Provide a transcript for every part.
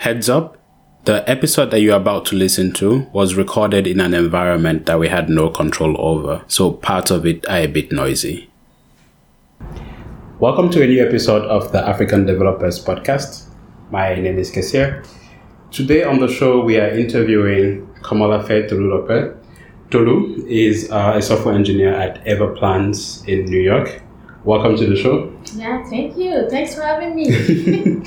Heads up, the episode that you're about to listen to was recorded in an environment that we had no control over, so parts of it are a bit noisy. Welcome to a new episode of the African Developers Podcast. My name is Kesir. Today on the show, we are interviewing Komolafe Tolulope. Tolu is uh, a software engineer at Everplans in New York. Welcome to the show. Yeah, thank you. Thanks for having me.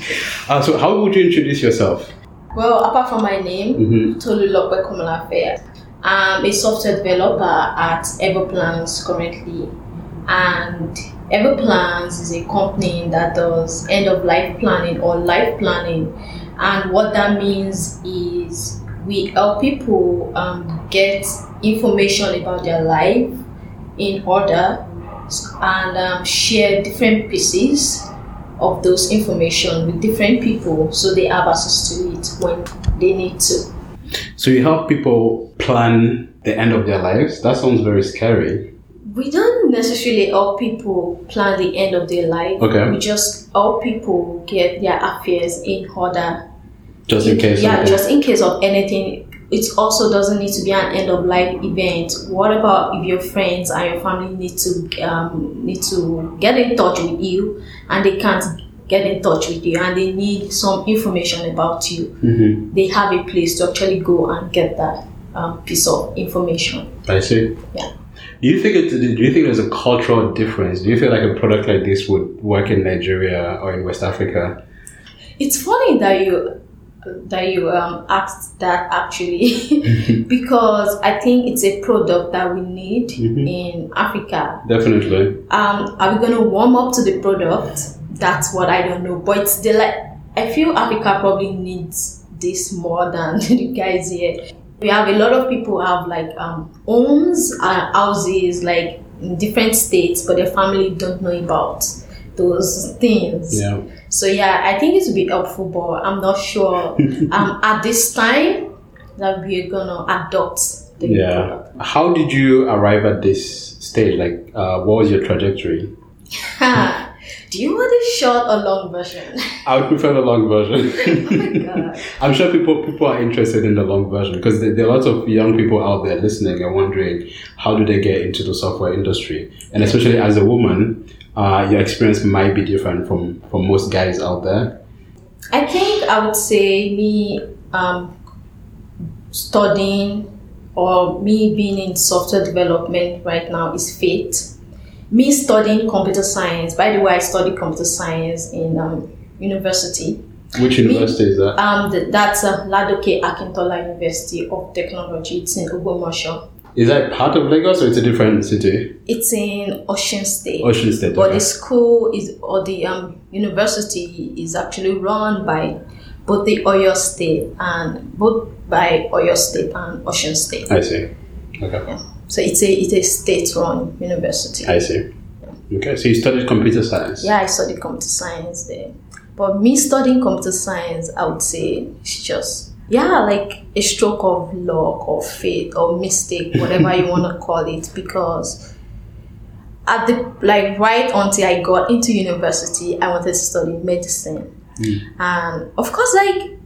Uh, so, how would you introduce yourself? well, apart from my name, Mhm. Tolulope Komolafe, I'm a software developer at Everplans currently. And Everplans is a company that does end of life planning or life planning. And what that means is we help people um, get information about their life in order and um, share different pieces of those information with different people so they have access to it when they need to. So, you help people plan the end of their lives? That sounds very scary. We don't necessarily help people plan the end of their life. Okay. We just help people get their affairs in order. Just in case. Yeah, something- just in case of anything. It also doesn't need to be an end of life event. What about if your friends and your family need to um, need to get in touch with you and they can't get in touch with you and they need some information about you? Mhm. They have a place to actually go and get that um, piece of information. I see. Yeah. Do you think it? Do you think there's a cultural difference? Do you feel like a product like this would work in Nigeria or in West Africa? It's funny that you that you um, asked that actually because I think it's a product that we need Mhm. in Africa. Definitely. Um, are we gonna warm up to the product? That's what I don't know. But it's the like I feel Africa probably needs this more than the guys here. We have a lot of people have like um, homes and houses like in different states, but their family don't know about those things. Yeah. So yeah, I think it would be helpful, but I'm not sure. um, at this time that we're gonna adopt the Yeah. product. How did you arrive at this stage? Like, uh, what was your trajectory? Ha. Do you want a short or long version? I would prefer the long version. oh my god. I'm sure people people are interested in the long version because there, there are lots of young people out there listening and wondering how do they get into the software industry, and especially as a woman, uh, your experience might be different from from most guys out there. I think I would say me um, studying or me being in software development right now is fate. Me studying computer science. By the way, I studied computer science in um, university. Which university is that? Um, th- that's uh, Ladoke Akintola University of Technology. It's in Ogbomoso. Is that part of Lagos or it's a different city? It's in Osun State. Osun State. But okay. the school is or the um, university is actually run by both the Oyo State and both by Oyo State and Osun State. I see. Okay. Yeah. So it's a it's a state-run university. I see. Okay, so you studied computer science. Yeah, I studied computer science there. But me studying computer science, I would say it's just yeah, like a stroke of luck or fate or mistake, whatever you want to call it, because at the like right until I got into university, I wanted to study medicine, hmm. and of course, like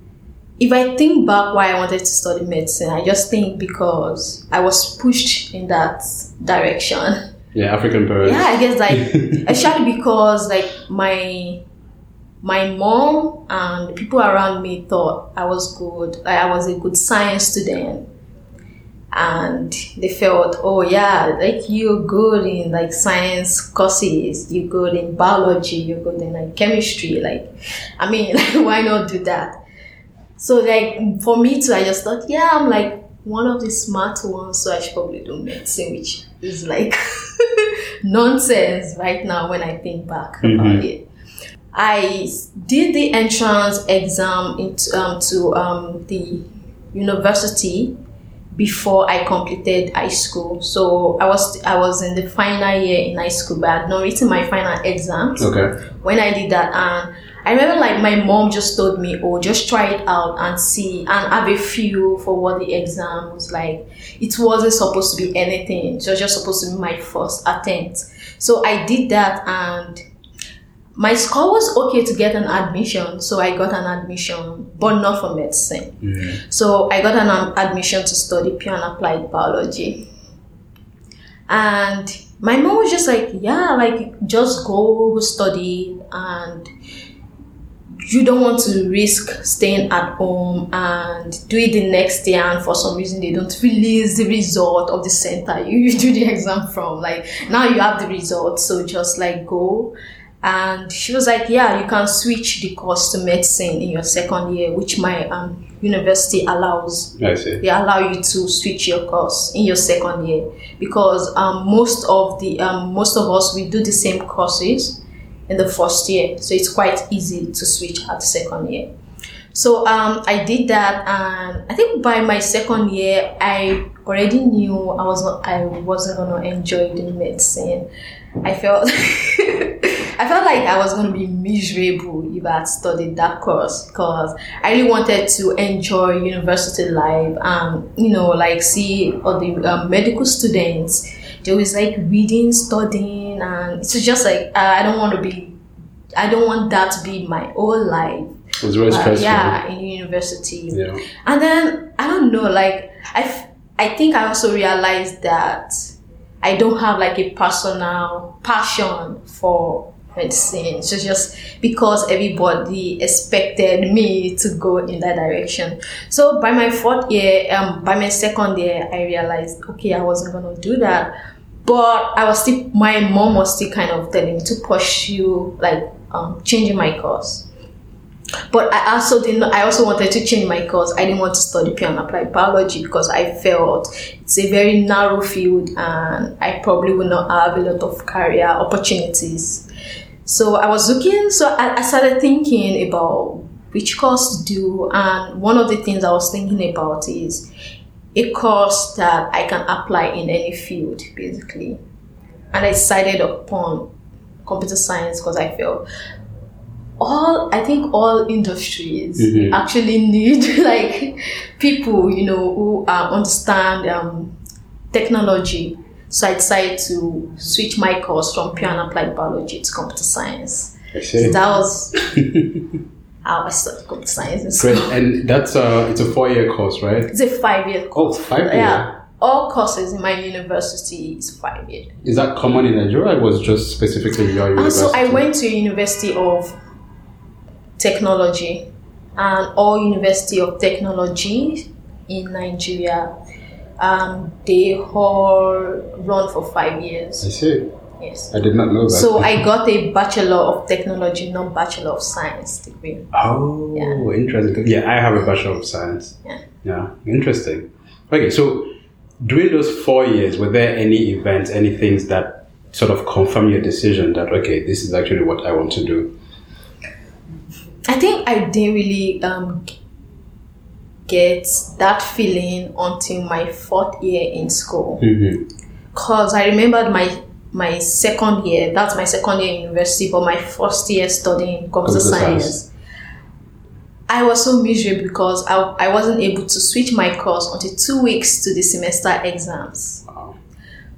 if I think back why I wanted to study medicine, I just think because I was pushed in that direction. Yeah, African parents. Yeah, I guess like especially because like my my mom and the people around me thought I was good. Like I was a good science student. And they felt, oh yeah, like you're good in like science courses, you're good in biology, you're good in like chemistry. Like, I mean, like, why not do that? So like for me too, I just thought, yeah, I'm like one of the smart ones, so I should probably do medicine, which is like nonsense right now when I think back about mm-hmm. it. I did the entrance exam into um, to um, the university before I completed high school. So I was I was in the final year in high school, but I had not written my final exams Okay. when I did that. And I remember like my mom just told me, oh, just try it out and see and have a feel for what the exam was like. It wasn't supposed to be anything. It was just supposed to be my first attempt. So I did that and my score was okay to get an admission, so I got an admission, but not for medicine. Mm. So I got an um, admission to study pure and applied biology. And my mom was just like, yeah, like just go study and you don't want to risk staying at home and do it the next day and for some reason they don't release the result of the center you, you do the exam from like now you have the result so just like go and she was like yeah you can switch the course to medicine in your second year which my um, university allows. I see. they allow you to switch your course in your second year. Because um, most of the um, most of us we do the same courses in the first year. So it's quite easy to switch at the second year. So um, i did that and i think by my second year i already knew i was not, i wasn't going to enjoy the medicine. I felt I felt like I was going to be miserable if I had studied that course because I really wanted to enjoy university life and, you know, like see all the um, medical students. They was like reading, studying, and it's just like, uh, I don't want to be, I don't want that to be my whole life. It was very Uh, stressful. yeah, in university. Yeah. And then I don't know, like I, I think I also realized that I don't have like a personal passion for medicine. So just because everybody expected me to go in that direction. So by my fourth year, um, by my second year, I realized okay, I wasn't gonna do that. But I was still, my mom was still kind of telling me to pursue like um, changing my course. But I also didn't. I also wanted to change my course. I didn't want to study pure and applied biology because I felt it's a very narrow field, and I probably would not have a lot of career opportunities. So I was looking. So I, I started thinking about which course to do, and one of the things I was thinking about is a course that I can apply in any field, basically. And I decided upon computer science because I felt all I think all industries Mhm. actually need like people you know who uh, understand um, technology. So I decided to switch my course from pure and applied biology to computer science. I see. That was how I started computer science. in Great. And that's a, it's a four year course, right? It's a five year Oh, course. five year. Yeah. All courses in my university is five year. Is that common in Nigeria? Or was just specifically your ah, And university? so I went to University of Technology and all University of Technology in Nigeria. Um, they all run for five years. I see. Yes. I did not know that. So I got a Bachelor of Technology, not Bachelor of Science degree. Oh, Yeah. interesting. Yeah, I have a Bachelor of Science. Yeah. Yeah, interesting. Okay, so during those four years, were there any events, any things that sort of confirm your decision that, okay, this is actually what I want to do? I think I didn't really um, get that feeling until my fourth year in school. Mm-hmm. Cause I remembered my my second year. That's my second year in university, but my first year studying computer, Computer science. science. I was so miserable because I, I wasn't able to switch my course until two weeks to the semester exams. Wow.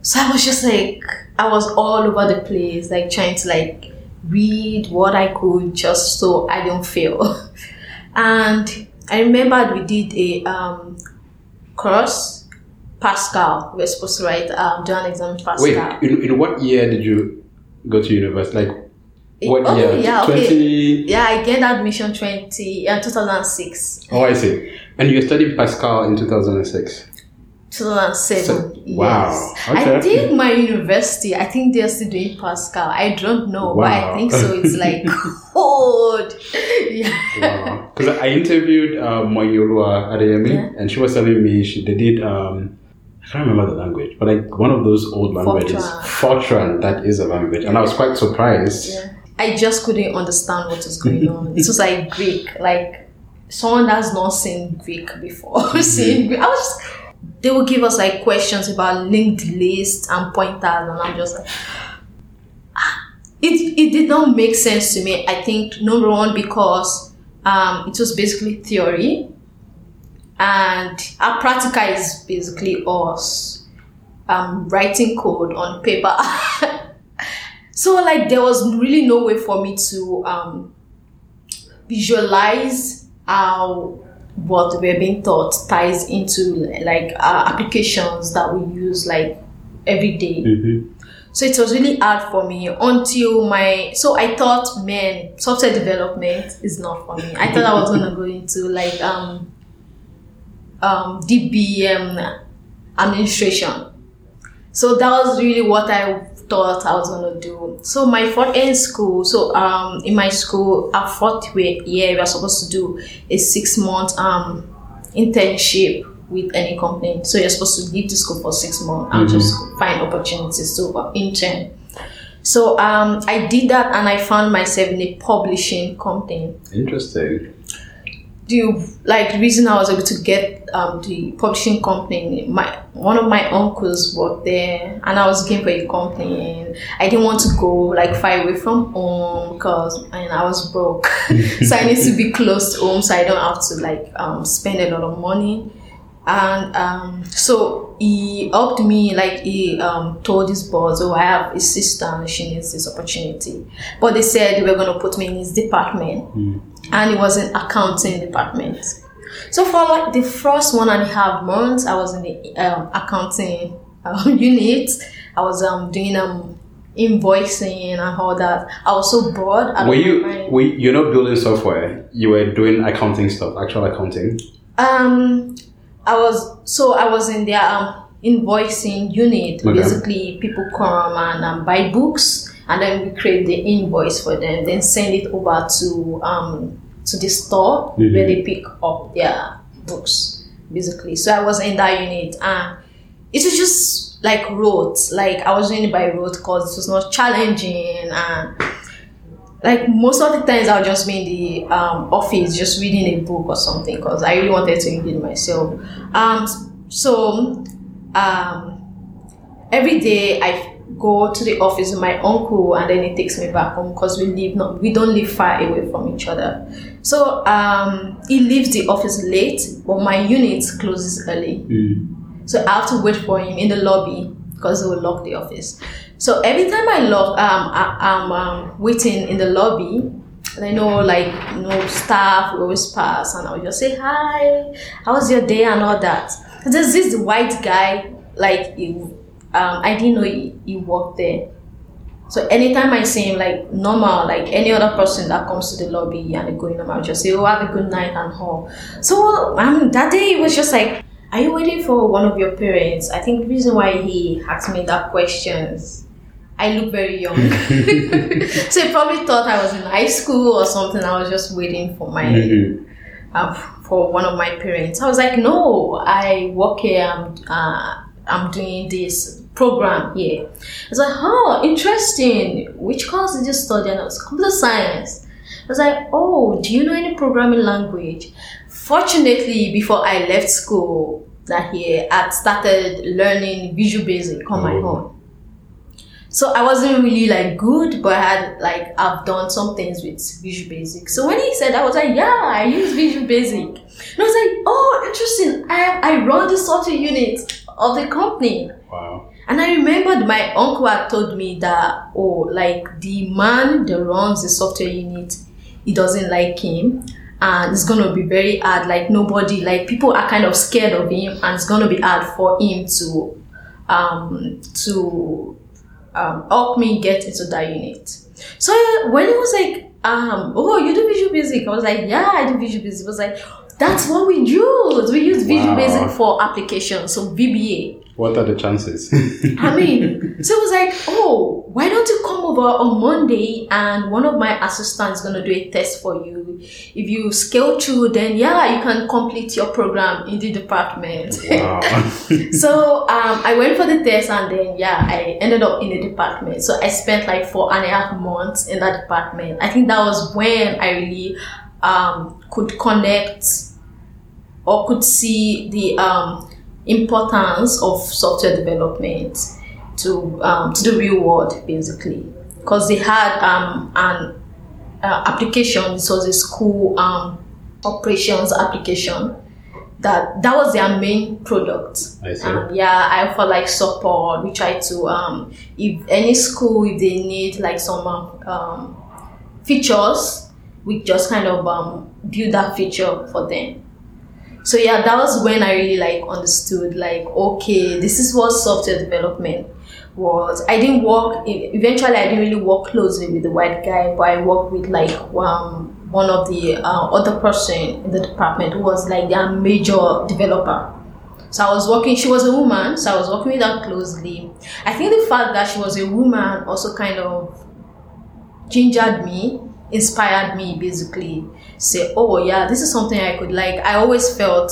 So I was just like I was all over the place, like trying to like read what I could just so I don't fail. and I remembered we did a um, course, Pascal. We were supposed to write um, do an exam in Wait, in, in what year did you go to university? Like, what oh, year? yeah, 20? okay. Yeah, I get admission twenty yeah, two thousand six. Oh, I see. And you studied Pascal in 2006. 2007. So- wow, Yes. okay. I think my university, I think they're still doing Pascal. I don't know, but I think so. It's like old. Yeah. Because I interviewed uh, Moyolua Adeyemi, Yeah. and she was telling me she they did. Um, I can't remember the language, but like one of those old languages, Fortran. That is a language, and I was quite surprised. yeah. I just couldn't understand what was going on. It was like Greek, like someone that's not seen Greek before. Mm-hmm. Seeing Greek. I was just, they would give us like questions about linked lists and pointers, and I'm just like, it, it did not make sense to me. I think number one because um, it was basically theory, and our practical is basically us um, writing code on paper. so like there was really no way for me to um, visualize how what we're being taught ties into like uh, applications that we use like every day. Mm-hmm. So it was really hard for me until my. So I thought, man, software development is not for me. I thought I was gonna go into like um, um, DBM administration. So that was really what I thought I was gonna do. So my fourth year in school, so um in my school, our fourth year we are supposed to do a six month um internship with any company. So you're supposed to leave the school for six months and just find opportunities to intern. So um I did that and I found myself in a publishing company Interesting. The like reason I was able to get um, the publishing company, my one of my uncles worked there, and I was looking for a company, and I didn't want to go like far away from home because and I was broke, so I need to be close to home so I don't have to like um, spend a lot of money, and um, so he helped me like he um, told his boss, oh I have a sister and she needs this opportunity, but they said they were gonna put me in his department and it was in accounting department. So for like the first one and a half months, I was in the um, accounting um, unit. I was um, doing um, invoicing and all that. I was so bored. Were you? Were, you're not building software. You were doing accounting stuff, actual accounting. Um, I was so I was in their um, invoicing unit. Okay. Basically, people come and um, buy books, and then we create the invoice for them, then send it over to um, to the store Mhm. where they pick up their books. Basically, so I was in that unit, and it was just like rote. Like I was doing it by rote because it was not challenging and like most of the times I'll just be in the um, office just reading a book or something because I really wanted to it myself. Um, so um, every day I go to the office with my uncle and then he takes me back home because we live not we don't live far away from each other. So um, he leaves the office late, but my unit closes early. So I have to wait for him in the lobby because they will lock the office. So every time I lock, um, I, I'm um, waiting in the lobby, and I know like you know staff will always pass, and I'll just say hi, how was your day and all that. There's this white guy, like he, um, I didn't know he, he worked there. So anytime I see him, like normal, like any other person that comes to the lobby and they go in, just say, "Oh, have a good night" and all. So um, that day it was just like, "Are you waiting for one of your parents?" I think the reason why he asked me that questions, I look very young, so he probably thought I was in high school or something. I was just waiting for my Mhm. uh, for one of my parents. I was like, no, I work here. I'm, uh, I'm doing this program here. I was like, oh, interesting. Which course did you study? And it was computer science. I was like, oh, do you know any programming language? Fortunately, before I left school that year, I started learning Visual Basic on my Oh. own. So I wasn't really like good, but I had like I've done some things with Visual Basic. So when he said, I was like, yeah, I use Visual Basic. And I was like, oh, interesting. I I run the software unit of the company. Wow. And I remembered my uncle had told me that, oh, like the man that runs the software unit, he doesn't like him. And it's gonna be very hard. Like nobody, like people are kind of scared of him, and it's gonna be hard for him to, um, to, um, help me get into that unit. So when he was like, um, oh, you do Visual Basic, I was like, yeah, I do Visual Basic. I was like, that's what we use. We use Visual Wow. Basic for applications, so VBA. What are the chances? I mean, so it was like, oh, why don't you come over on Monday and one of my assistants gonna do a test for you. If you scale through, then yeah, you can complete your program in the department. wow. so um, I went for the test and then yeah, I ended up in the department. So I spent like four and a half months in that department. I think that was when I really um, could connect or could see the um, importance of software development to um, to the real world basically because they had um, an uh, application this was a school um, operations application that that was their main product. I see. Um, yeah, I offer like support. We try to um, if any school if they need like some um, features, we just kind of um, build that feature for them. So yeah, that was when I really like understood like okay, this is what software development was. I didn't work. Eventually, I didn't really work closely with the white guy, but I worked with like um, one of the uh, other person in the department who was like their major developer. So I was working. She was a woman, so I was working with her closely. I think the fact that she was a woman also kind of gingered me, inspired me, basically. Say, oh yeah, this is something I could like. I always felt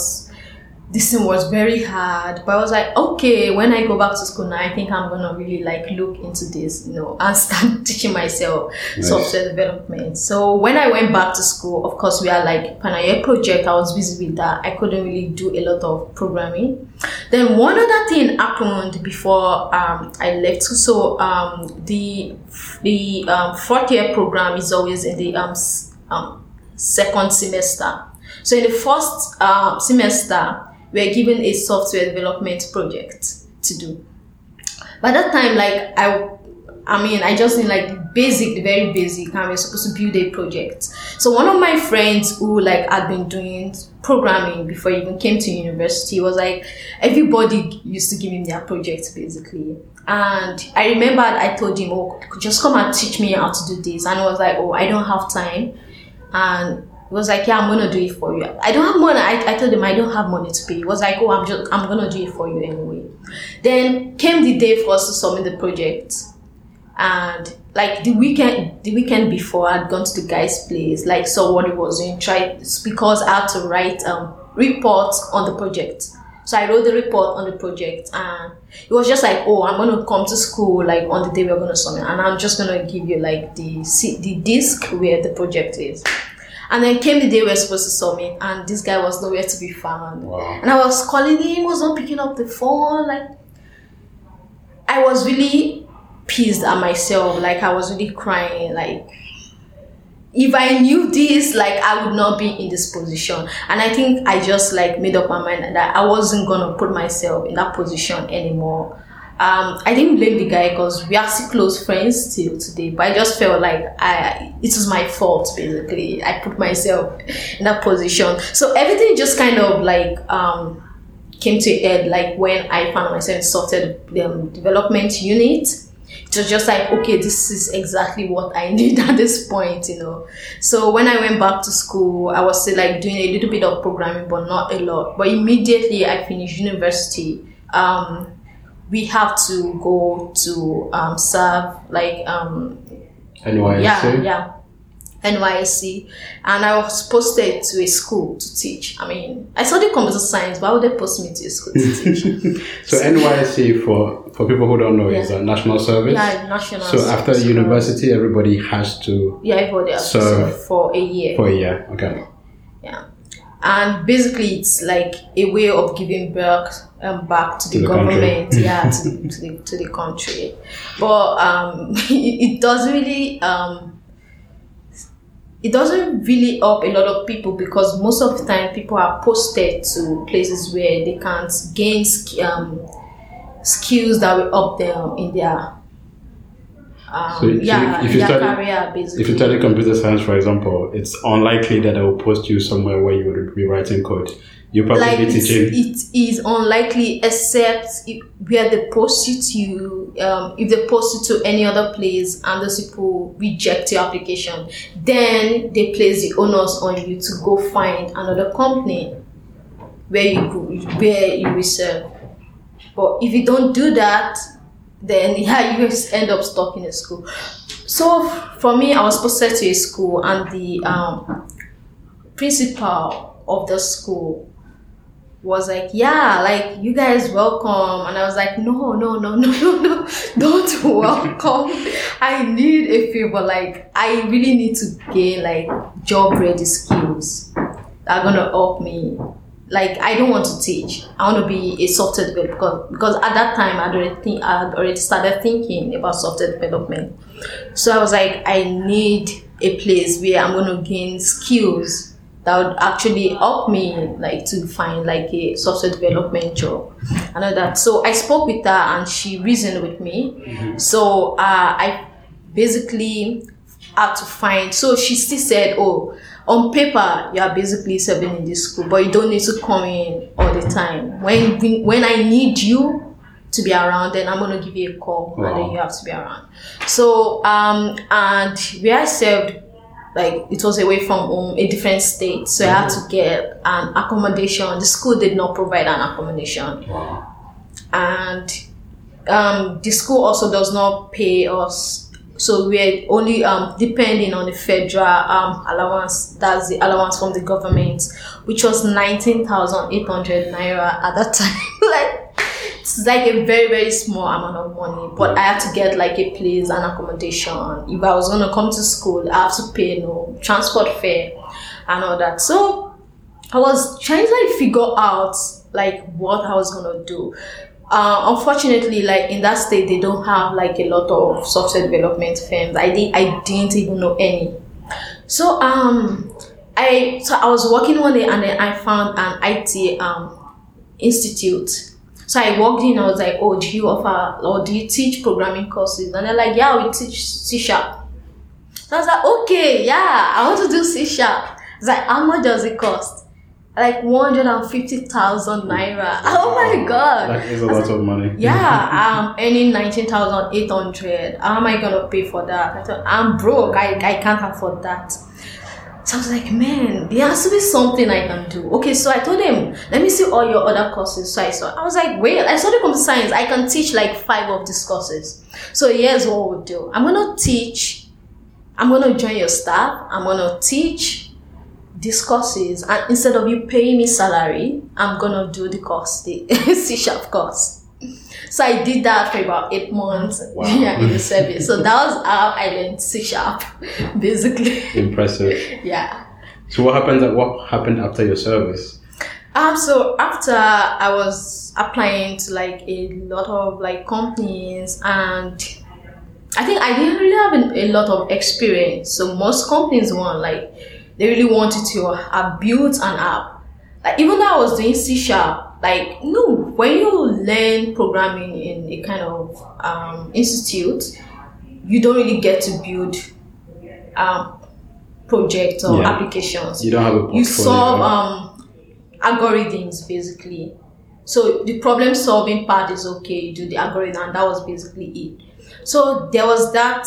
this thing was very hard but i was like okay when i go back to school now i think i'm gonna really like look into this you know and start teaching myself nice. software development. So when i went back to school of course we had like year project i was busy with that. I couldn't really do a lot of programming. Then one other thing happened before um, i left so um, the the um, fourth year program is always in the um, um, second semester. So in the first uh, semester were given a software development project to do. By that time, like I, I mean, I just need like basic, very basic, and we're supposed to build a project. So one of my friends who like had been doing programming before he even came to university was like, everybody used to give him their projects basically. And I remember I told him, oh, just come and teach me how to do this. And I was like, oh, I don't have time. And was like, yeah, I'm gonna do it for you. I don't have money. I, I told him I don't have money to pay. He was like, oh, I'm just I'm gonna do it for you anyway. Then came the day for us to submit the project, and like the weekend the weekend before, I'd gone to the guy's place, like saw what he was doing, tried because I had to write um reports on the project. So I wrote the report on the project, and it was just like, oh, I'm gonna come to school like on the day we're gonna submit, and I'm just gonna give you like the the disk where the project is. And then came the day we were supposed to submit, and this guy was nowhere to be found. Wow. And I was calling him, was not picking up the phone. Like, I was really pissed at myself. Like, I was really crying. Like, if I knew this, like, I would not be in this position. And I think I just like made up my mind that I wasn't gonna put myself in that position anymore. Um, I didn't blame the guy because we are still close friends till today. But I just felt like I it was my fault basically. I put myself in that position. So everything just kind of like um, came to head like when I found myself in software um, development unit. It was just like okay, this is exactly what I need at this point, you know. So when I went back to school, I was still like doing a little bit of programming, but not a lot. But immediately I finished university. Um, we have to go to um, serve like um, NYSC. Yeah, yeah. NYSC, and I was posted to a school to teach. I mean, I studied computer science. Why would they post me to a school to teach? so NYSC for for people who don't know, yeah. is a national service. Yeah, national. So after university, everybody has to. Yeah, everybody has serve for a year. For a year, okay. Yeah, and basically, it's like a way of giving birth um, back to, to the, the, government, yeah, to the, to the, to the country. But um, it, it doesn't really um, it doesn't really help a lot of people because most of the time people are posted to places where they can't gain um, skills that will help them in their um, so, yeah, if you study, career, basically. If you study computer science, for example, it's unlikely that they will post you somewhere where you would be writing code you probably like be teaching. It is unlikely, except if, where they post you to, um, if they post you to any other place and those people reject your application, then they place the onus on you to go find another company where you where you will serve. But if you don't do that, then yeah, you end up stuck in a school. So for me, I was posted to a school, and the um, principal of the school was like, yeah, like you guys welcome. And I was like, no, no, no, no, no, no, don't welcome. I need a favor. Like, I really need to gain like job ready skills that are gonna help me. Like, I don't want to teach. I want to be a software developer because, because at that time I'd already think, I'd already started thinking about software development. So I was like, I need a place where I'm gonna gain skills that would actually help me like to find like a software development job and all that. So I spoke with her and she reasoned with me. So uh, I basically had to find. So she still said, "Oh, on paper you are basically serving in this school, but you don't need to come in all the time. When when, I need you." To be around, then I'm gonna give you a call, and then you have to be around. So, um, and where I served like it was away from home, a different state. So I had to get an accommodation. The school did not provide an accommodation, Wow. and um, the school also does not pay us. So we're only um, depending on the federal um, allowance. That's the allowance from the government, which was nineteen thousand eight hundred naira at that time. like it's like a very very small amount of money but i had to get like a place and accommodation if i was going to come to school i have to pay you know, transport fare and all that so i was trying to like figure out like what i was going to do uh, unfortunately like in that state they don't have like a lot of software development firms i did i didn't even know any so um i so i was working one day and then i found an it um institute so I walked in, I was like, oh, do you offer or do you teach programming courses? And they're like, yeah, we teach C sharp. So I was like, okay, yeah, I want to do C sharp. I was like, how much does it cost? Like 150,000 naira. Oh my god. That is a lot of money. Yeah, I'm earning 19,800. How am I going to pay for that? I thought, I'm broke. I, I can't afford that. So I was like, man, there has to be something I can do. Okay, so I told him, let me see all your other courses. So I saw, I was like, wait, I studied computer science. I can teach like five of these courses. So here's what we'll do. I'm gonna teach. I'm gonna join your staff. I'm gonna teach these courses, and instead of you paying me salary, I'm gonna do the course, the C sharp course. So I did that for about eight months. Wow. Yeah, in the service. So that was how I learned C sharp, basically. Impressive. Yeah. So what happened? What happened after your service? Um, so after I was applying to like a lot of like companies and I think I didn't really have a lot of experience. So most companies want like they really wanted to have built an app. Like even though I was doing C sharp, like no, when you learn programming in a kind of um, institute, you don't really get to build um, projects or Yeah. applications You don't have a portfolio. you solve um algorithms basically so the problem solving part is okay you do the algorithm and that was basically it so there was that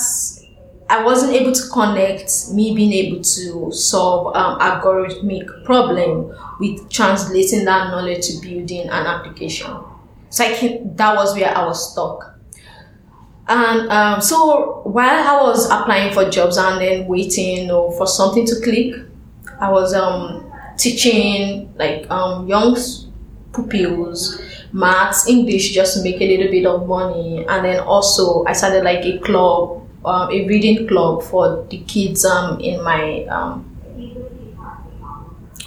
i wasn't able to connect me being able to solve um, algorithmic problem with translating that knowledge to building an application so i that was where i was stuck and um, so while I was applying for jobs and then waiting you know, for something to click, I was um, teaching like um, young pupils maths, English just to make a little bit of money. And then also I started like a club, um, a reading club for the kids um, in my um,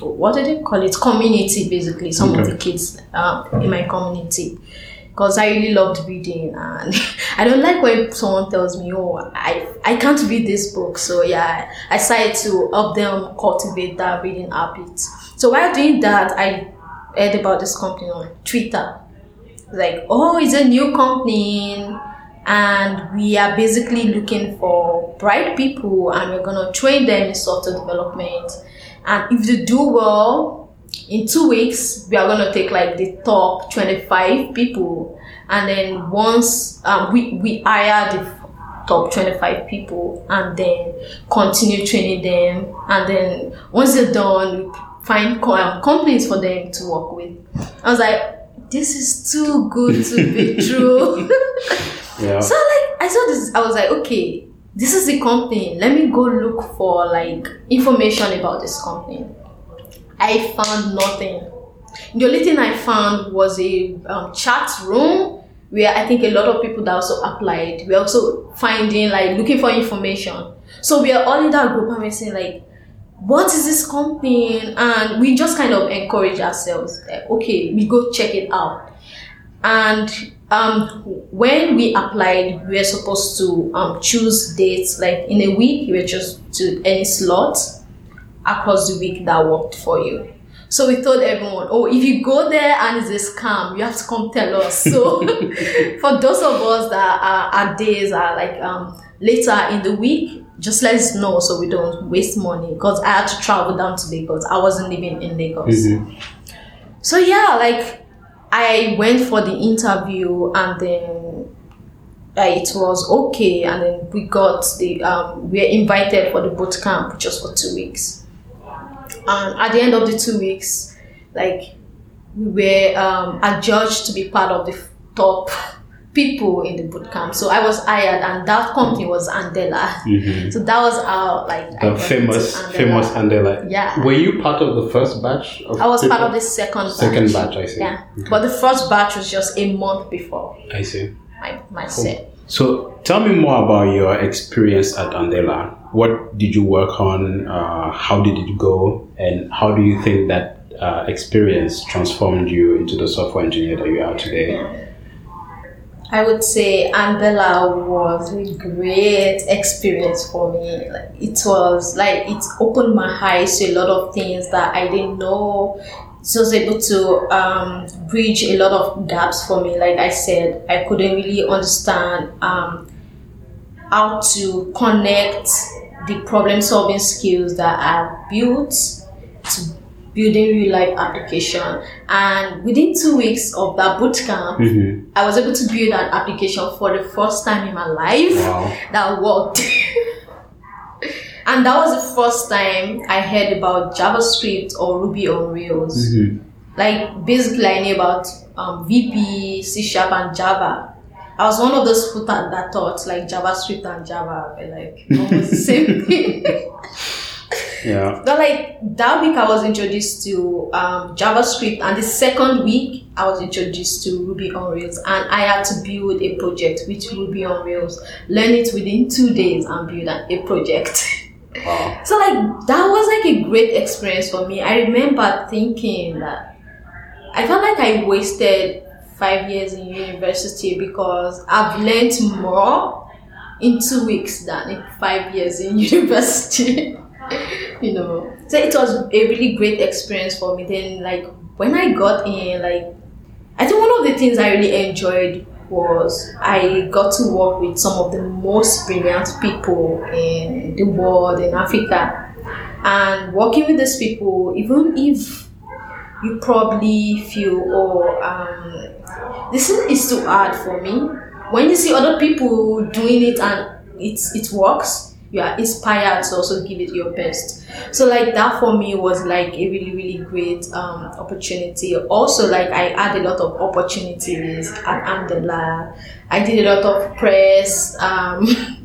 what do they call it? Community basically. Some of the kids uh, in my community because I really loved reading and I don't like when someone tells me, oh, I, I can't read this book. So yeah, I decided to help them cultivate that reading habit. So while doing that, I heard about this company on Twitter. Like, oh, it's a new company and we are basically looking for bright people and we're gonna train them in software development. And if they do well, in two weeks we are going to take like the top 25 people. And then once um, we, we hire the top 25 people and then continue training them. And then once they're done find co- um, companies for them to work with. I was like this is too good to be true Yeah. so like I saw this, I was like, okay, this is the company. Let me go look for like information about this company. I found nothing. The only thing I found was a um, chat room where I think a lot of people that also applied. We're also finding like looking for information. So we are all in that group and we're saying like, what is this company? And we just kind of encourage ourselves. Like, okay, we go check it out. And um, when we applied, we were supposed to um, choose dates. Like in a week, you were just to any slot, across the week that worked for you. So we told everyone, oh, if you go there and it's a scam, you have to come tell us. So for those of us that are, our days are like um, later in the week, just let us know so we don't waste money. Because I had to travel down to Lagos. I wasn't living in Lagos. Mhm. So yeah, like I went for the interview and then it was okay, and then we got the um, we were invited for the boot camp, just for two weeks. And at the end of the two weeks, like we were um, adjudged to be part of the top people in the boot camp. So I was hired, and that company was Andela. Mhm. So that was our like The famous, Andela. famous Andela. Yeah. Were you part of the first batch? Of I was part of the second batch. Second batch, I see. Yeah, but the first batch was just a month before I see. my my set. So tell me more about your experience at Andela. What did you work on? Uh, how did it go? And how do you think that uh, experience transformed you into the software engineer that you are today? I would say Andela was a great experience for me. Like, it was like it opened my eyes to a lot of things that I didn't know. It was able to um, bridge a lot of gaps for me. Like I said, I couldn't really understand um, how to connect the problem solving skills that I've built to building real life application. And within two weeks of that bootcamp, Mhm. I was able to build an application for the first time in my life Wow. that worked. and that was the first time I heard about JavaScript or Ruby on Rails. Mhm. Like basically, I knew about um, VB, C Sharp, and Java. I was one of those people that, that thought like JavaScript and Java were like almost the same thing. Yeah. But like that week, I was introduced to um, JavaScript, and the second week, I was introduced to Ruby on Rails, and I had to build a project with Ruby on Rails. Learn it within two days and build a, project. Wow. so like that was like a great experience for me. I remember thinking that I felt like I wasted five years in university because I've learned more in two weeks than in five years in university. you know, so it was a really great experience for me. Then, like when I got in, like I think one of the things I really enjoyed was I got to work with some of the most brilliant people in the world in Africa, and working with these people, even if you probably feel oh um, this is, too hard for me. When you see other people doing it and it's it works, you are inspired to also give it your best. So like that for me was like a really really great um, opportunity. Also like I had a lot of opportunities at Andela. I did a lot of press. Um,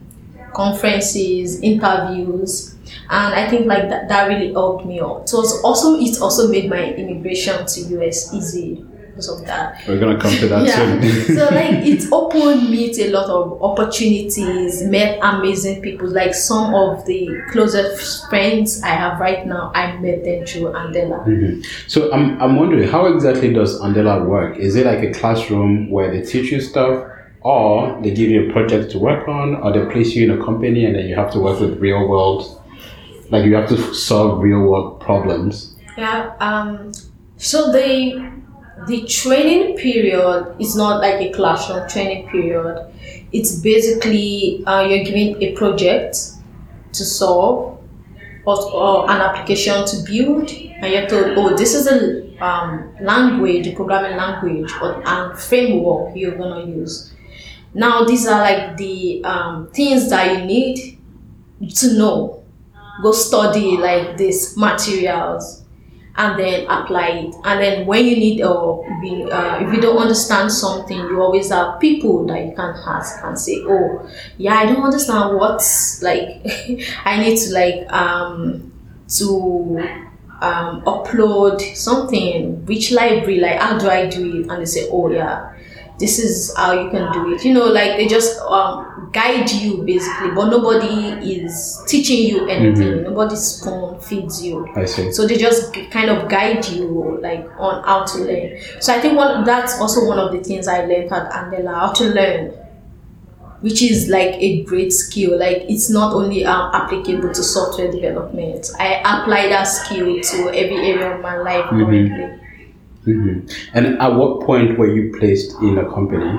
conferences, interviews, and I think like that, that really helped me out. So also it also made my immigration to US easy because of that. We're gonna come to that Yeah. soon. so like it opened me to a lot of opportunities, met amazing people. Like some of the closest friends I have right now, I met them through Andela. Mhm. So I'm, I'm wondering how exactly does Andela work? Is it like a classroom where they teach you stuff, or they give you a project to work on, or they place you in a company and then you have to work with real world, like you have to solve real world problems? Yeah. Um. So the the training period is not like a classroom training period. It's basically uh, you're given a project to solve or, or an application to build, and you're told, oh, this is a um, language, a programming language, or and framework you're gonna use. Now these are like the um, things that you need to know. Go study like these materials and then apply it. And then when you need or be, uh, if you don't understand something, you always have people that you can ask and say, "Oh, yeah, I don't understand what's like. I need to like um to um upload something. Which library? Like, how do I do it?" And they say, "Oh, yeah." This is how you can do it. You know, like they just um, guide you basically, but nobody is teaching you anything. Nobody spoon feeds you. I see. So they just kind of guide you like on how to learn. So I think one that's also one of the things I learned at Andela, how to learn. which is like a great skill. Like it's not only um, applicable to software development. I apply that skill to every area of my life currently. Hmm And at what point were you placed in a company,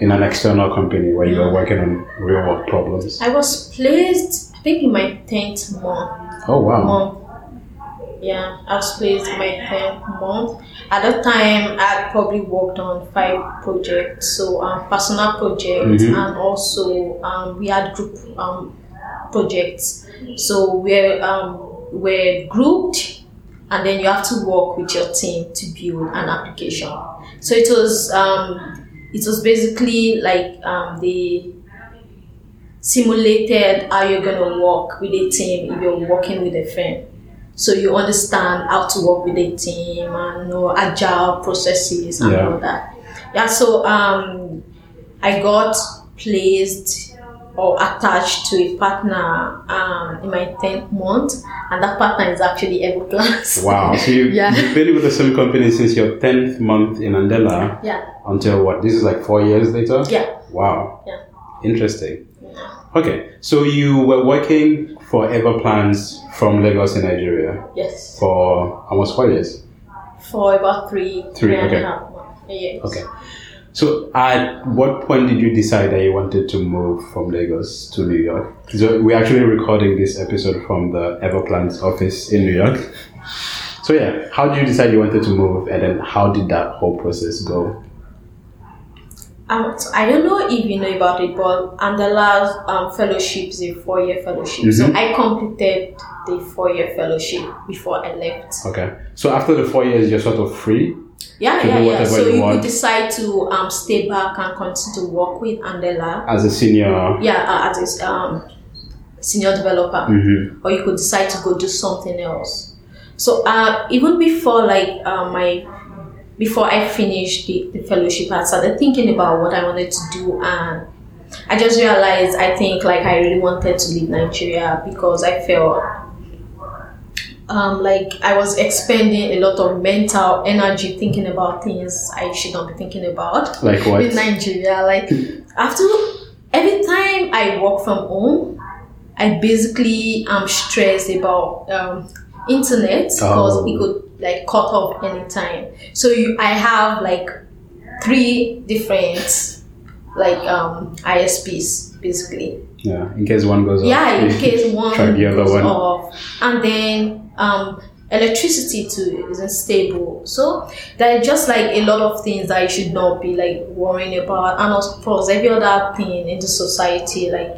in an external company where you were working on real world problems? I was placed, I think, in my tenth month. Oh wow. month. Yeah, I was placed in my tenth month. At that time, I probably worked on five projects, so um, personal projects, Mhm. and also um, we had group um, projects. So we're um, we're grouped, and then you have to work with your team to build an application. So it was um, it was basically like um, the simulated how you're gonna work with a team if you're working with a friend. So you understand how to work with a team and know agile processes and Yeah. all that. Yeah, so um, I got placed or attached to a partner um, in my 10th month, and that partner is actually Everplans. Wow. So you, Yeah. you've been with the same company since your 10th month in Andela Yeah, until what? This is like four years later? yeah, Wow. Yeah. Interesting. yeah. Okay. So you were working for Everplans from Lagos in Nigeria Yes. for almost four years. For about three, Three, three and a half months. Yes. Okay. So at what point did you decide that you wanted to move from Lagos to New York? So we're actually recording this episode from the Everplans office in New York. So yeah, how did you decide you wanted to move and then how did that whole process go? Um, so I don't know if you know about it, but Andela's um, fellowship is a four-year fellowship. So Mhm. I completed the four-year fellowship before I left. Okay. So after the four years you're sort of free? Yeah, yeah, yeah. So you you could decide to um, stay back and continue to work with Andela. As a senior. Yeah, uh, as a um, senior developer, hmm or you could decide to go do something else. So uh, even before like uh, my before I finished the, the fellowship, I started thinking about what I wanted to do, and I just realized I think like I really wanted to leave Nigeria because I felt um, like I was expending a lot of mental energy thinking about things I should not be thinking about Like what? in Nigeria. Like after every time I work from home, I basically am stressed about um, internet because Oh. it could like cut off anytime. So you, I have like three different like um, ISPs basically. Yeah. In case one goes off. Yeah, in case one Try the other goes one. off, and then um, electricity too isn't stable. So there are just like a lot of things that you should not be like worrying about, and of course every other thing in the society like.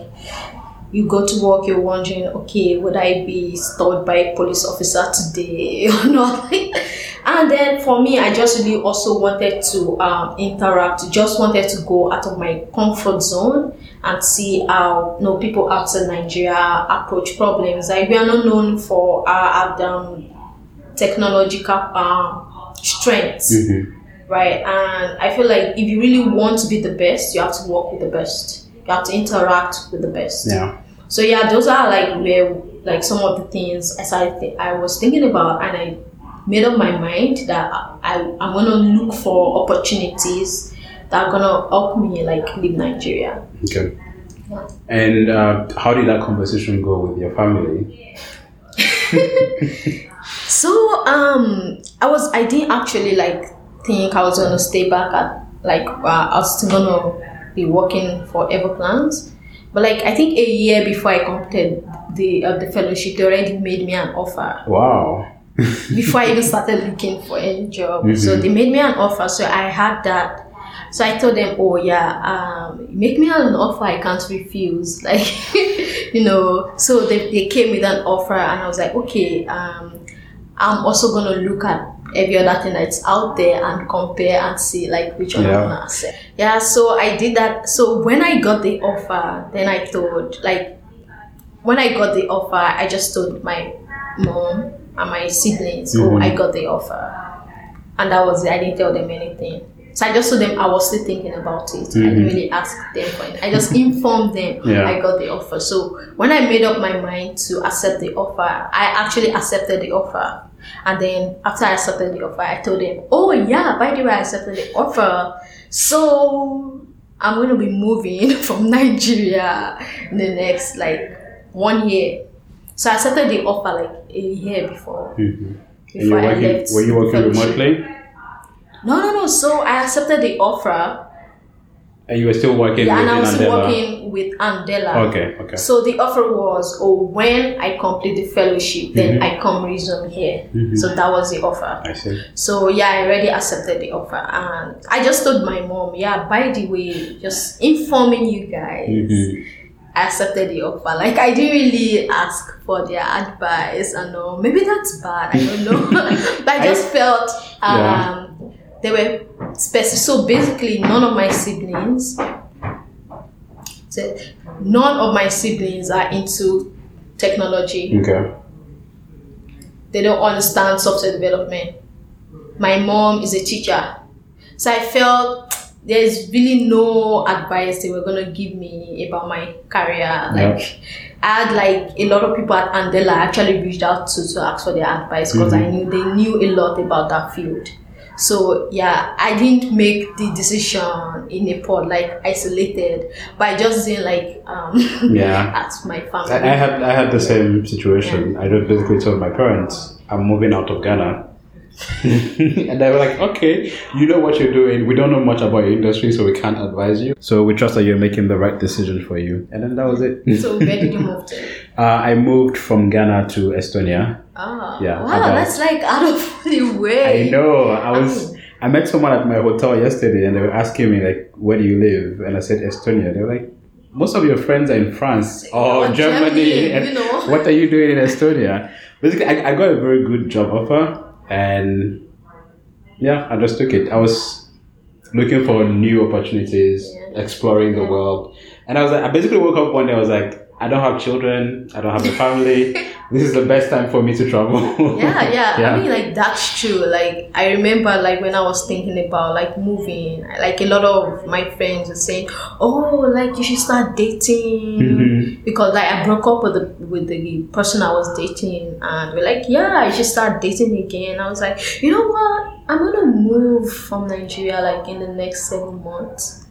You go to work, you're wondering, okay, would I be stopped by a police officer today or not? and then for me, I just really also wanted to um, interact, just wanted to go out of my comfort zone and see how you know, people outside Nigeria approach problems. Like we are not known for our, our um, technological um, strengths, Mhm. right? And I feel like if you really want to be the best, you have to work with the best. You have to interact with the best. Yeah. So yeah, those are like where like some of the things I started th- I was thinking about, and I made up my mind that I I'm gonna look for opportunities that are gonna help me like leave Nigeria. Okay. Yeah. And uh, how did that conversation go with your family? So um, I was I didn't actually like think I was gonna stay back at like uh, I was still gonna be working for Everplans, but like I think a year before I completed the uh, the fellowship, they already made me an offer Wow. Before I even started looking for any job. So Mhm. they made me an offer, so I had that. So I told them, "Oh yeah, um, make me an offer I can't refuse." Like, you know. So they, they came with an offer, and I was like, "Okay, um, I'm also gonna look at every other thing that's out there and compare and see like which one Yeah. I'm gonna accept." Yeah. So I did that. So when I got the offer, then I thought like when I got the offer, I just told my mom and my siblings, "Oh, Mhm. I got the offer," and that was it. I didn't tell them anything. So I just told them I was still thinking about it. I didn't Mhm. really ask them for it. I just informed them Yeah. I got the offer. So when I made up my mind to accept the offer, I actually accepted the offer. And then after I accepted the offer, I told them, "Oh yeah, by the way, I accepted the offer." So I'm going to be moving from Nigeria in the next like one year. So I accepted the offer like a year before. Mm-hmm. Before I working, left were you working remotely? No, no, no. So I accepted the offer. And you were still working Yeah, and I was still Andela? working with Andela. Okay, okay. So the offer was, oh, when I complete the fellowship, then Mhm. I come resume here. Mhm. So that was the offer. I see. So yeah, I already accepted the offer, and I just told my mom, yeah. By the way, just informing you guys, Mhm. I accepted the offer. Like I didn't really ask for their advice, and all. maybe that's bad. I don't know, but I just felt um, Yeah. they were specific. So basically, none of my siblings, so none of my siblings are into technology Okay. they don't understand software development. My mom is a teacher. So I felt there's really no advice they were gonna give me about my career. Like I had like a lot of people at Andela actually reached out to to ask for their advice because I knew they knew a lot about that field. So yeah, I didn't make the decision in a pod like isolated, but I just didn't like um Yeah. ask my family. I, I had I had the same situation. I just basically told my parents I'm moving out of Ghana. and they were like, okay, you know what you're doing. We don't know much about your industry, so we can't advise you. So we trust that you're making the right decision for you. And then that was it. so where did you move to? uh, I moved from Ghana to Estonia. Ah, Yeah, wow, about- that's like out of the way. I know. I was. I met someone at my hotel yesterday, and they were asking me like, "Where do you live?" And I said Estonia. They were like, "Most of your friends are in France or Or Germany. Germany, you know." What are you doing in Estonia?" Basically, I, I got a very good job offer, and yeah, I just took it. I was looking for new opportunities, exploring the world, and I was like, I basically woke up one day. I was like, I don't have children. I don't have a family. this is the best time for me to travel. yeah, yeah, Yeah. I mean, like that's true. Like I remember, like when I was thinking about like moving, like a lot of my friends were saying, "Oh, like you should start dating," Mhm. because like I broke up with the with the person I was dating, and we're like, "Yeah, I should start dating again." I was like, you know what? I'm gonna move from Nigeria like in the next seven months.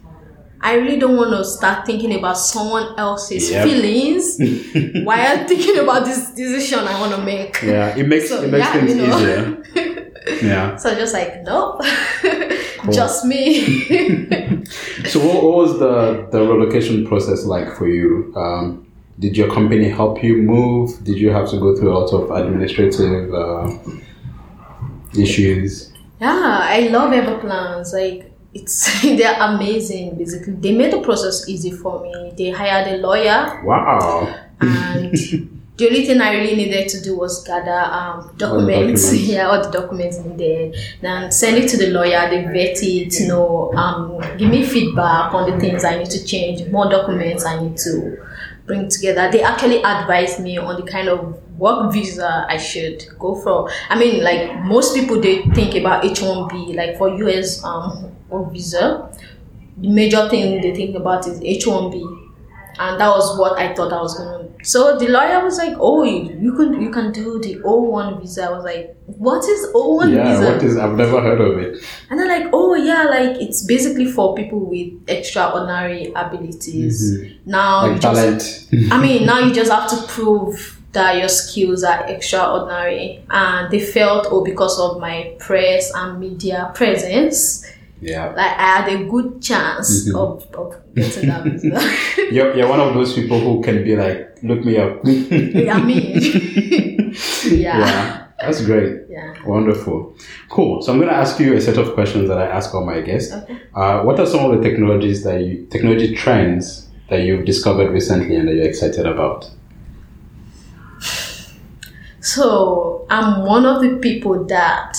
I really don't want to start thinking about someone else's Yep. feelings while thinking about this decision I want to make. Yeah, it makes So, it makes yeah, things you know. easier. Yeah. So just like, nope, just me. So what, what was the the relocation process like for you? Um, did your company help you move? Did you have to go through a lot of administrative uh, issues? yeah, I love Everplans. Like, it's they're amazing. Basically, they made the process easy for me. They hired a lawyer, Wow. and the only thing I really needed to do was gather um, documents. documents. yeah, all the documents needed. Then send it to the lawyer. They vet it. You know, um, give me feedback on the things I need to change, more documents I need to bring together. They actually advised me on the kind of work visa I should go for. I mean, like most people, they think about H one B, like for US um work visa. The major thing they think about is H one B and that was what I thought I was gonna. So the lawyer was like, "Oh, you, you can you can do the O one visa." I was like, "What is O one Yeah, visa?" what is? I've never heard of it. and they're like, "Oh yeah, like it's basically for people with extraordinary abilities." Mm-hmm. Now Like just, talent. I mean, now you just have to prove that your skills are extraordinary, and they felt, oh, because of my press and media presence, yeah. like I had a good chance Mhm. of, of getting that visa. You're, you're one of those people who can be like, look me up. I mean, yeah. yeah. That's great. Yeah. Wonderful. Cool. So I'm going to ask you a set of questions that I ask all my guests. Okay. Uh, what are some of the technologies that you, technology trends that you've discovered recently and that you're excited about? So I'm one of the people that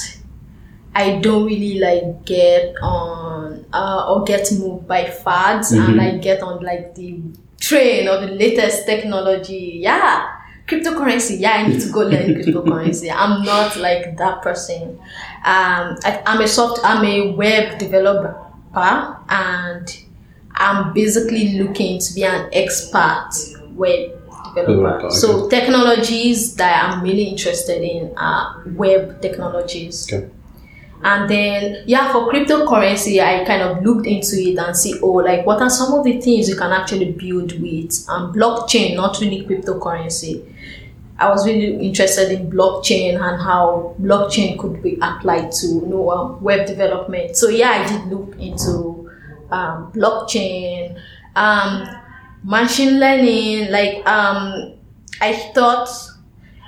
I don't really like get on uh, or get moved by fads and Mhm. like get on like the train or the latest technology. Yeah. Cryptocurrency, yeah, I need to go learn cryptocurrency. I'm not like that person. Um, I, I'm a soft, I'm a web developer, and I'm basically looking to be an expert web developer. Developer, So technologies that I'm really interested in are web technologies. Okay. And then, yeah, for cryptocurrency, I kind of looked into it and see, oh, like what are some of the things you can actually build with um, blockchain, not really cryptocurrency. I was really interested in blockchain and how blockchain could be applied to you know, um, web development. So yeah, I did look into um, blockchain, um, machine learning. Like um, I thought,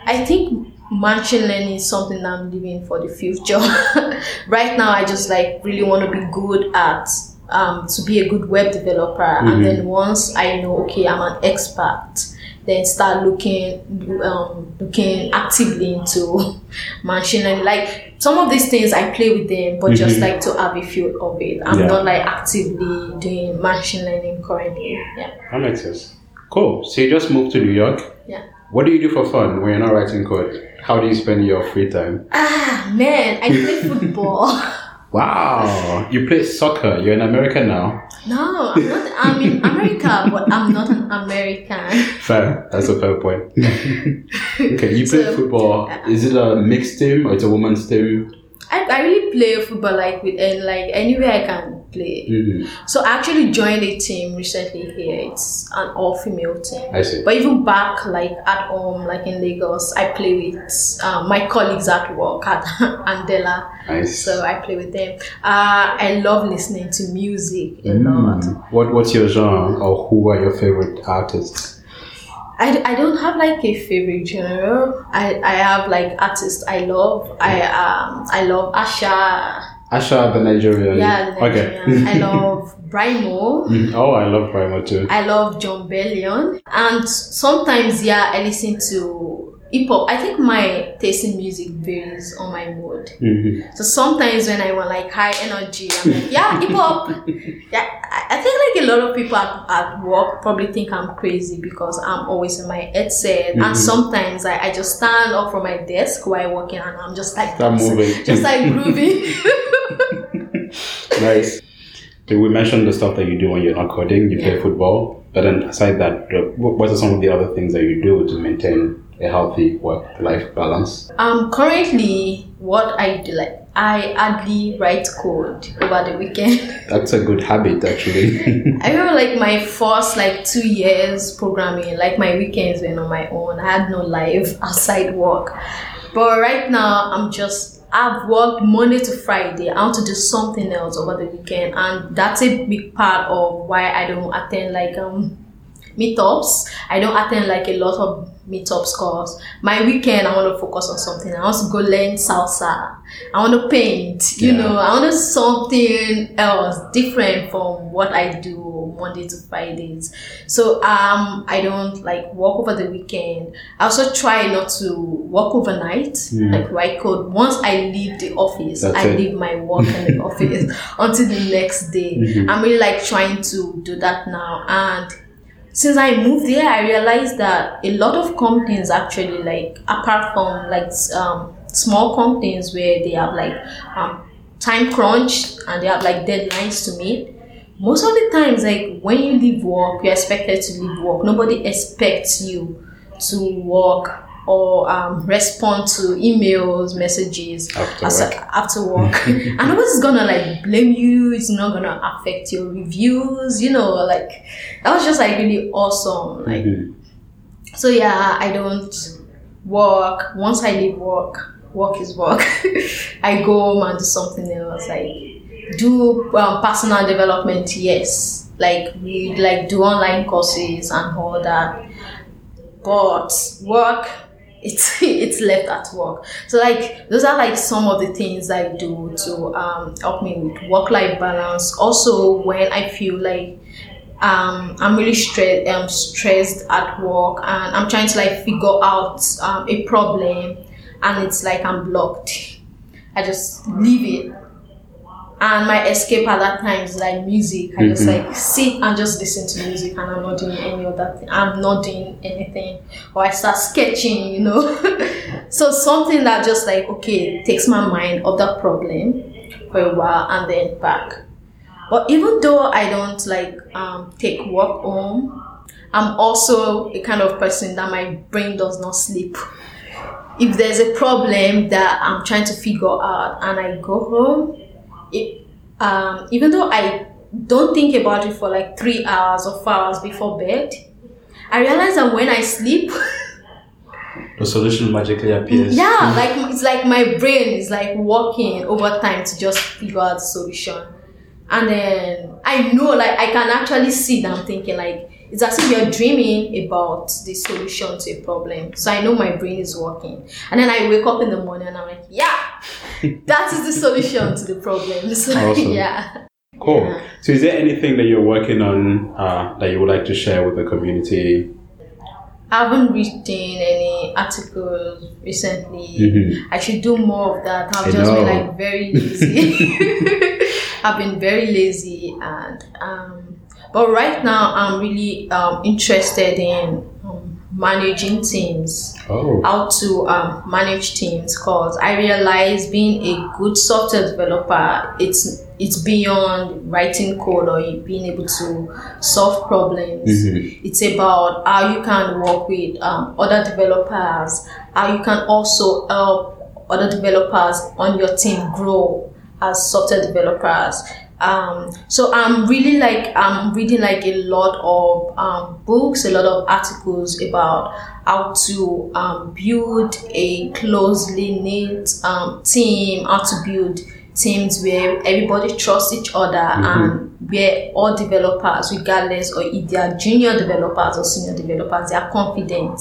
I think machine learning is something I'm living for the future. right now, I just like really want to be good at um, to be a good web developer, mm-hmm. and then once I know, okay, I'm an expert then start looking um, looking actively into machine learning. Like some of these things I play with them, but mm-hmm. just like to have a feel of it. I'm yeah. not like actively doing machine learning currently. Yeah. That makes sense. Cool. So you just moved to New York. Yeah. What do you do for fun when you're not writing code? How do you spend your free time? Ah man, I play football. Wow, you play soccer. You're in America now. No, I'm not. I'm in America, but I'm not an American. Fair. That's a fair point. okay, you play so, football. Is it a mixed team or it's a women's team? I, I really play football like with and like anywhere I can play. Mm-hmm. So I actually joined a team recently here. It's an all female team. I see. But even back like at home, like in Lagos, I play with um, my colleagues at work at Andela. Nice. So I play with them. Uh, I love listening to music a mm. lot. What What's your genre or who are your favorite artists? I, I don't have like a favorite genre. I, I have like artists I love. I um I love Asa. Asa the Nigerian. Yeah, the Nigerian. Okay. I love Brymo. Mm, oh, I love Brymo too. I love Jon Bellion. And sometimes yeah, I listen to hip hop. I think my taste in music varies on my mood. Mm-hmm. So sometimes when I want like high energy, I'm like, yeah, hip hop. yeah, I think like a lot of people at, at work probably think I'm crazy because I'm always in my headset, mm-hmm. and sometimes I, I just stand up from my desk while working, and I'm just like moving, just like grooving. Nice. We mentioned the stuff that you do when you're not coding. You yeah. play football, but then aside that, what are some of the other things that you do to maintain a healthy work-life balance? Um, currently, what I do, like I hardly write code over the weekend. That's a good habit, actually. I remember like my first like two years programming, like my weekends were on my own. I had no life outside work, but right now I'm just I've worked Monday to Friday. I want to do something else over the weekend, and that's a big part of why I don't attend like um meetups. I don't attend like a lot of meetups because my weekend I want to focus on something. I want to go learn salsa. I want to paint. You yeah. know, I want to something else different from what I do Monday to Fridays. So um, I don't like work over the weekend. I also try not to work overnight, mm. like write code. Once I leave the office, That's I it. leave my work in the office until the next day. Mm-hmm. I'm really like trying to do that now and since I moved there, I realized that a lot of companies actually like apart from like um, small companies where they have like um, time crunch and they have like deadlines to meet. Most of the times, like when you leave work, you're expected to leave work. Nobody expects you to work or um, respond to emails, messages after as work. After work. and nobody's gonna like blame you. It's not gonna affect your reviews. You know, like that was just like really awesome. Like, mm-hmm. so yeah, I don't work. Once I leave work, work is work. I go home and do something else. Like do um, personal development. Yes, like we like do online courses and all that. But work it's it's left at work. So like those are like some of the things I do to um, help me with work life balance. Also, when I feel like um, I'm really stressed, um, stressed at work, and I'm trying to like figure out um, a problem, and it's like I'm blocked. I just leave it and my escape at that time is like music. I mm-hmm. just like sit and just listen to music, and I'm not doing any other thing. I'm not doing anything, or I start sketching, you know. so something that just like okay takes my mind off that problem for a while, and then back. But even though I don't like um, take work home, I'm also a kind of person that my brain does not sleep. if there's a problem that I'm trying to figure out and I go home, it, um, even though I don't think about it for like three hours or four hours before bed, I realize that when I sleep, the solution magically appears. Yeah, like it's like my brain is like working over time to just figure out the solution. And then I know like I can actually see them thinking like it's as if you're dreaming about the solution to a problem. So I know my brain is working. And then I wake up in the morning and I'm like, yeah, that is the solution to the problem. So awesome. yeah. Cool. Yeah. So is there anything that you're working on uh, that you would like to share with the community I haven't written any articles recently. Mm-hmm. I should do more of that. I've I just know. been like very lazy. I've been very lazy and um, but right now I'm really um, interested in um, managing teams. Oh. How to um, manage teams because I realize being a good software developer it's it's beyond writing code or being able to solve problems. Mm-hmm. It's about how you can work with um, other developers, how you can also help other developers on your team grow as software developers. Um, so I'm really like I'm reading like a lot of um, books, a lot of articles about how to um, build a closely knit um, team, how to build teams where everybody trusts each other mm-hmm. and where all developers, regardless or if they are junior developers or senior developers, they are confident.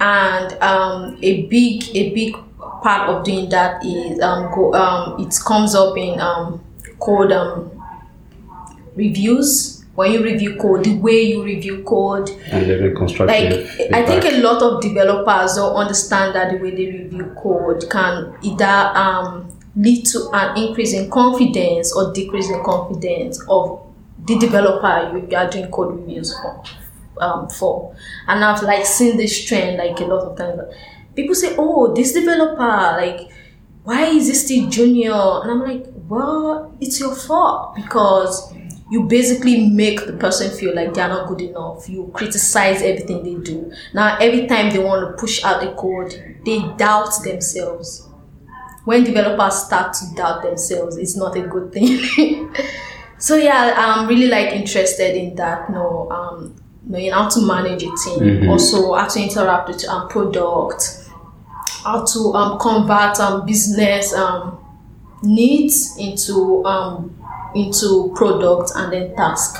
And um, a big a big part of doing that is um, go, um, it comes up in um, code um, reviews when you review code, the way you review code. And living constructive. Like impact. I think a lot of developers don't understand that the way they review code can either um, lead to an increase in confidence or decrease in confidence of the developer you are doing code reviews for. Um, for and I've like seen this trend like a lot of times. People say, "Oh, this developer like." Why is this still junior? And I'm like, well, it's your fault because you basically make the person feel like they're not good enough. You criticize everything they do. Now, every time they want to push out the code, they doubt themselves when developers start to doubt themselves, it's not a good thing. so yeah, I'm really like interested in that. No, um, knowing how to manage a team, mm-hmm. also how to interact with um product, how to um convert um business um needs into um into product and then task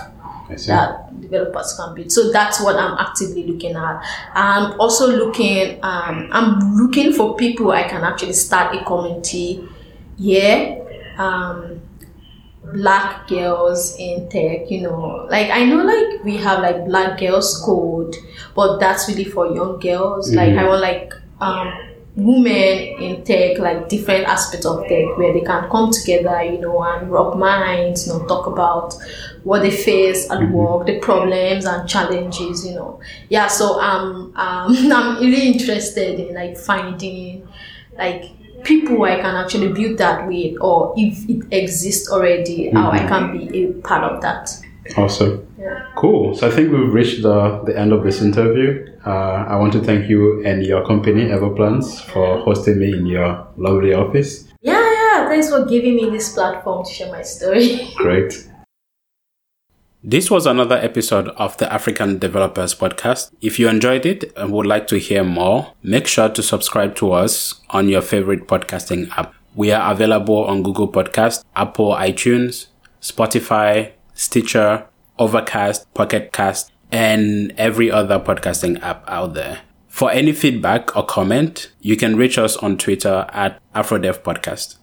that developers can build. So that's what I'm actively looking at. I'm also looking, um, I'm looking for people I can actually start a community here. Um, black girls in tech, you know, like I know like we have like black girls code, but that's really for young girls. Mm-hmm. Like I want like um women in tech, like different aspects of tech, where they can come together, you know, and rub minds, you know, talk about what they face at mm-hmm. work, the problems and challenges, you know. Yeah, so um, um I'm really interested in like finding like people I can actually build that with, or if it exists already, mm-hmm. how I mm-hmm. can be a part of that. Awesome. Yeah. Cool. So I think we've reached the, the end of this interview. Uh, I want to thank you and your company, Everplans, for hosting me in your lovely office. Yeah, yeah. Thanks for giving me this platform to share my story. Great. This was another episode of the African Developers Podcast. If you enjoyed it and would like to hear more, make sure to subscribe to us on your favorite podcasting app. We are available on Google Podcast, Apple iTunes, Spotify, Stitcher, Overcast, Pocket Cast, and every other podcasting app out there. For any feedback or comment, you can reach us on Twitter at AfroDev Podcast.